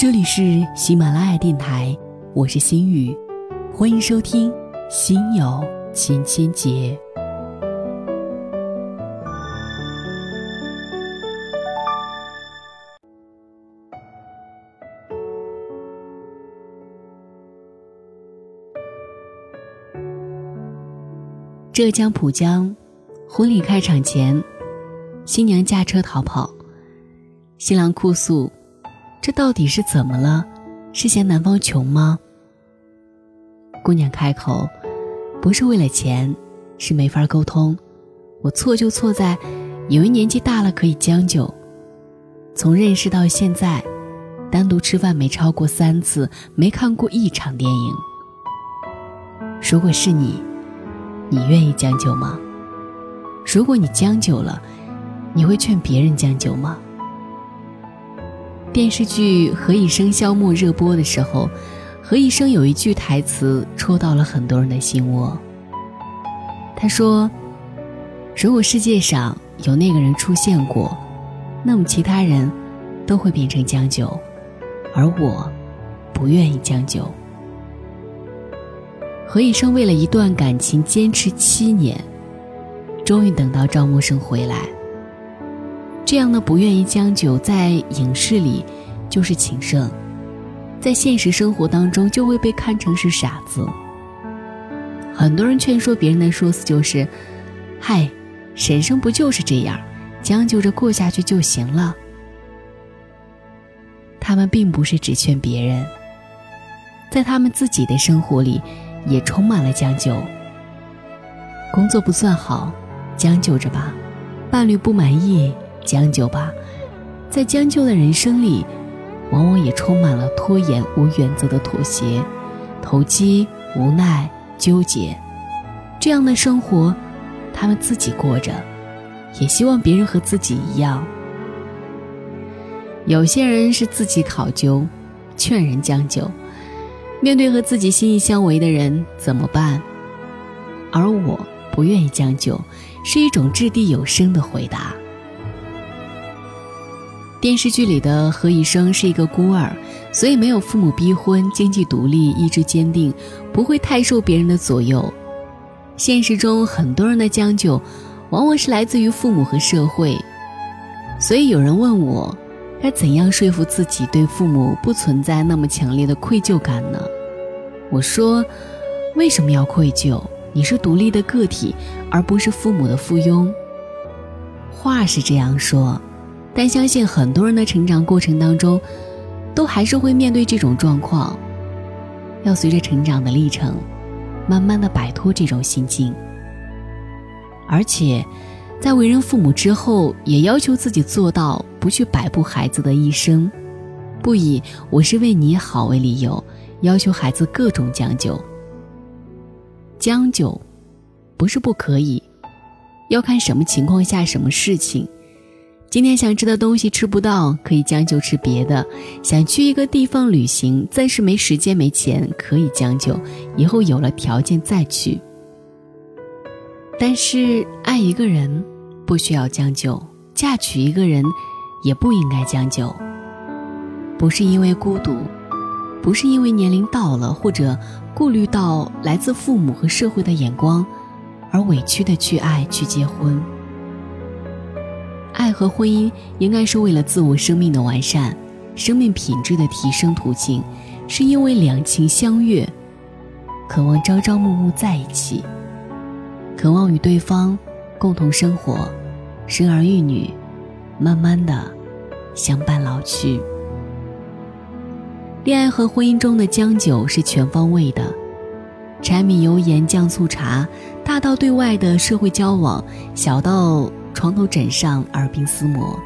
这里是喜马拉雅电台，我是心雨，欢迎收听《心有千千结》。浙江浦江，婚礼开场前，新娘驾车逃跑，新郎哭诉：“这到底是怎么了？是嫌男方穷吗？”姑娘开口：“不是为了钱，是没法沟通。我错就错在，以为年纪大了可以将就。从认识到现在，单独吃饭没超过三次，没看过一场电影。如果是你。”你愿意将就吗？如果你将就了，你会劝别人将就吗？电视剧《何以笙箫默》热播的时候，何以笙有一句台词戳到了很多人的心窝。他说：“如果世界上有那个人出现过，那么其他人都会变成将就，而我，不愿意将就。”何以笙为了一段感情坚持七年，终于等到赵默笙回来。这样的不愿意将就，在影视里就是情圣，在现实生活当中就会被看成是傻子。很多人劝说别人的说辞就是：“嗨，人生不就是这样，将就着过下去就行了。”他们并不是只劝别人，在他们自己的生活里。也充满了将就。工作不算好，将就着吧；伴侣不满意，将就吧。在将就的人生里，往往也充满了拖延、无原则的妥协、投机、无奈、纠结。这样的生活，他们自己过着，也希望别人和自己一样。有些人是自己考究，劝人将就。面对和自己心意相违的人怎么办？而我不愿意将就，是一种掷地有声的回答。电视剧里的何以笙是一个孤儿，所以没有父母逼婚，经济独立，意志坚定，不会太受别人的左右。现实中很多人的将就，往往是来自于父母和社会。所以有人问我。该怎样说服自己对父母不存在那么强烈的愧疚感呢？我说，为什么要愧疚？你是独立的个体，而不是父母的附庸。话是这样说，但相信很多人的成长过程当中，都还是会面对这种状况。要随着成长的历程，慢慢的摆脱这种心境，而且。在为人父母之后，也要求自己做到不去摆布孩子的一生，不以“我是为你好”为理由，要求孩子各种将就。将就，不是不可以，要看什么情况下、什么事情。今天想吃的东西吃不到，可以将就吃别的；想去一个地方旅行，暂时没时间、没钱，可以将就，以后有了条件再去。但是爱一个人不需要将就，嫁娶一个人也不应该将就。不是因为孤独，不是因为年龄到了或者顾虑到来自父母和社会的眼光，而委屈的去爱去结婚。爱和婚姻应该是为了自我生命的完善、生命品质的提升途径，是因为两情相悦，渴望朝朝暮暮在一起。渴望与对方共同生活，生儿育女，慢慢的相伴老去。恋爱和婚姻中的将就，是全方位的，柴米油盐酱醋茶，大到对外的社会交往，小到床头枕上耳鬓厮磨，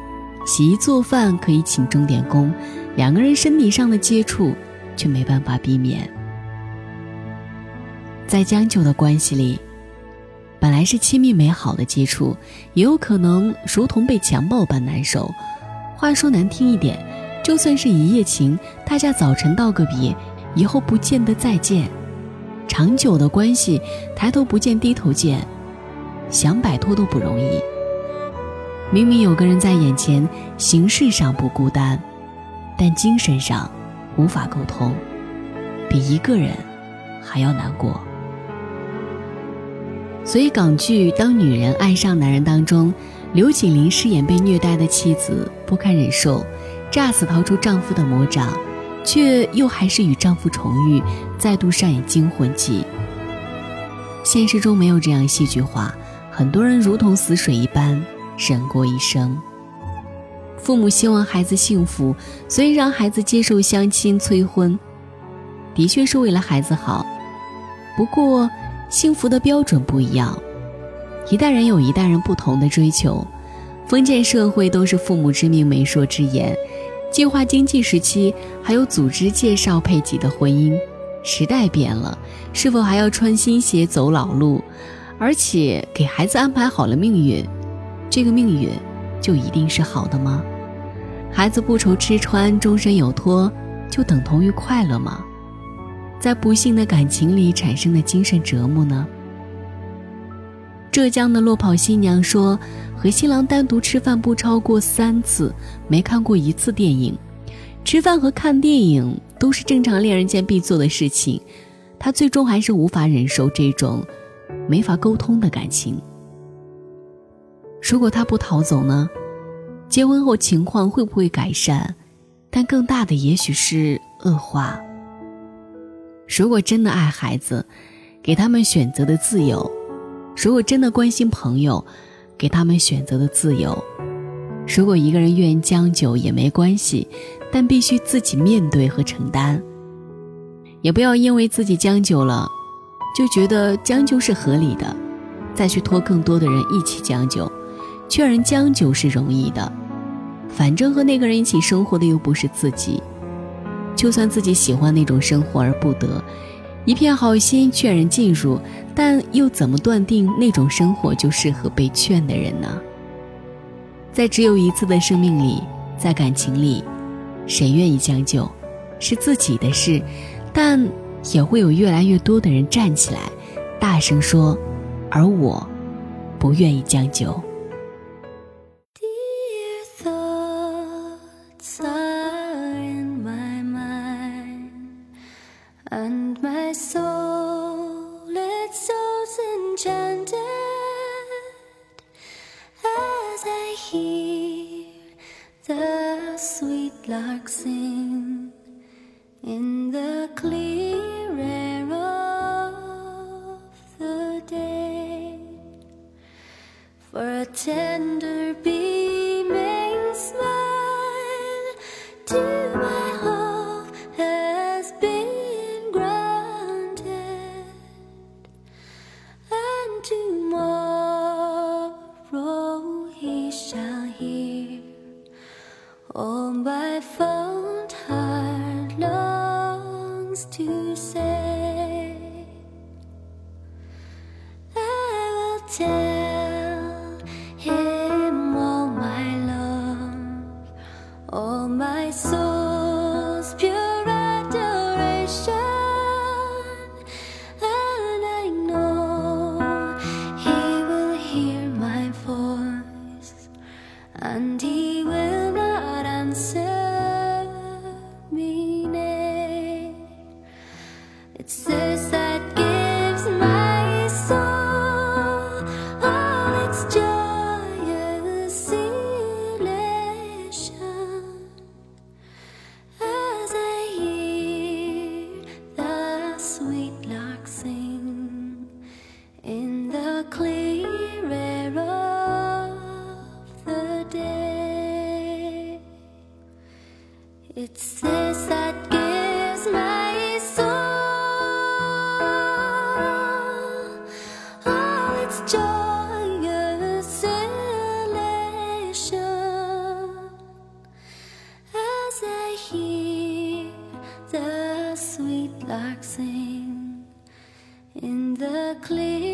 洗衣做饭可以请钟点工，两个人身体上的接触却没办法避免。在将就的关系里。本来是亲密美好的接触，也有可能如同被强暴般难受。话说难听一点，就算是一夜情，大家早晨道个别，以后不见得再见。长久的关系，抬头不见低头见，想摆脱都不容易。明明有个人在眼前，形式上不孤单，但精神上无法沟通，比一个人还要难过。所以，港剧《当女人爱上男人》当中，刘锦麟饰演被虐待的妻子，不堪忍受，炸死逃出丈夫的魔掌，却又还是与丈夫重遇，再度上演惊魂记。现实中没有这样戏剧化，很多人如同死水一般人过一生。父母希望孩子幸福，所以让孩子接受相亲催婚，的确是为了孩子好。不过，幸福的标准不一样，一代人有一代人不同的追求。封建社会都是父母之命媒妁之言，计划经济时期还有组织介绍配给的婚姻。时代变了，是否还要穿新鞋走老路？而且给孩子安排好了命运，这个命运就一定是好的吗？孩子不愁吃穿，终身有托，就等同于快乐吗？在不幸的感情里产生的精神折磨呢？浙江的落跑新娘说，和新郎单独吃饭不超过三次，没看过一次电影。吃饭和看电影都是正常恋人间必做的事情，她最终还是无法忍受这种没法沟通的感情。如果他不逃走呢？结婚后情况会不会改善？但更大的也许是恶化。如果真的爱孩子，给他们选择的自由；如果真的关心朋友，给他们选择的自由。如果一个人愿意将就也没关系，但必须自己面对和承担。也不要因为自己将就了，就觉得将就，是合理的，再去拖更多的人一起将就。劝人将就是容易的，反正和那个人一起生活的又不是自己。就算自己喜欢那种生活而不得，一片好心劝人进入，但又怎么断定那种生活就适合被劝的人呢？在只有一次的生命里，在感情里，谁愿意将就，是自己的事，但也会有越来越多的人站起来，大声说，而我，不愿意将就。Tender beaming smile to my hope has been granted and tomorrow he shall hear all my fond heart longs to say. Sweet lark sing in the clear